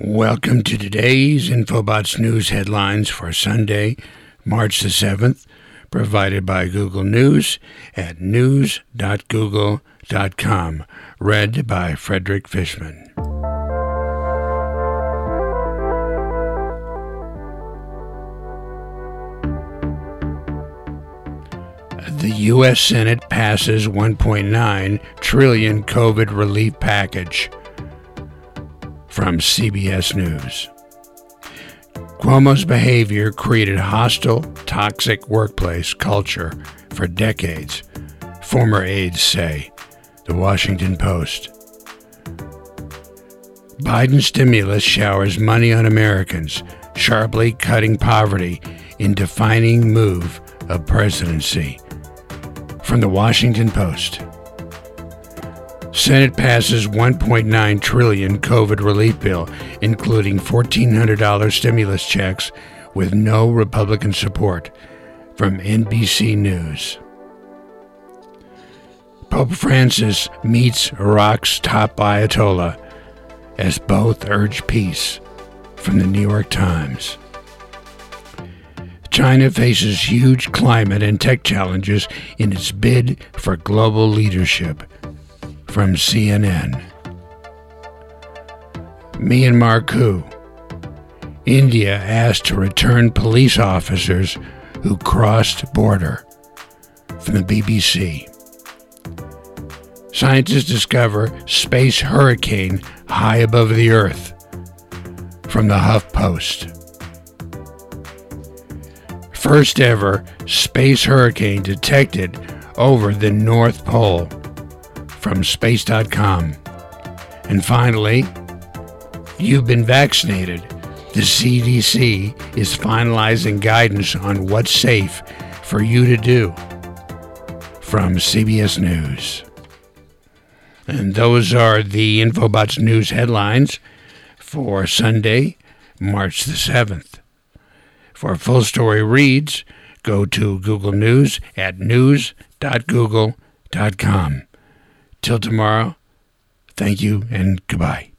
Welcome to today's Infobots News headlines for Sunday, March the 7th, provided by Google News at news.google.com. Read by Frederick Fishman. The U.S. Senate passes 1.9 trillion COVID relief package. From CBS News. Cuomo's behavior created hostile, toxic workplace culture for decades, former aides say. The Washington Post. Biden stimulus showers money on Americans, sharply cutting poverty in defining move of presidency. From the Washington Post. Senate passes 1.9 trillion COVID relief bill, including $1,400 stimulus checks with no Republican support. From NBC News. Pope Francis meets Iraq's top Ayatollah as both urge peace. From the New York Times. China faces huge climate and tech challenges in its bid for global leadership from CNN. Myanmar coup. India asked to return police officers who crossed border. From the BBC. Scientists discover space hurricane high above the Earth. From the Huff Post. First ever space hurricane detected over the North Pole from space.com. And finally, you've been vaccinated. The CDC is finalizing guidance on what's safe for you to do. From CBS News. And those are the Infobots News headlines for Sunday, March the 7th. For full story reads, go to Google News at news.google.com. Till tomorrow, thank you and goodbye.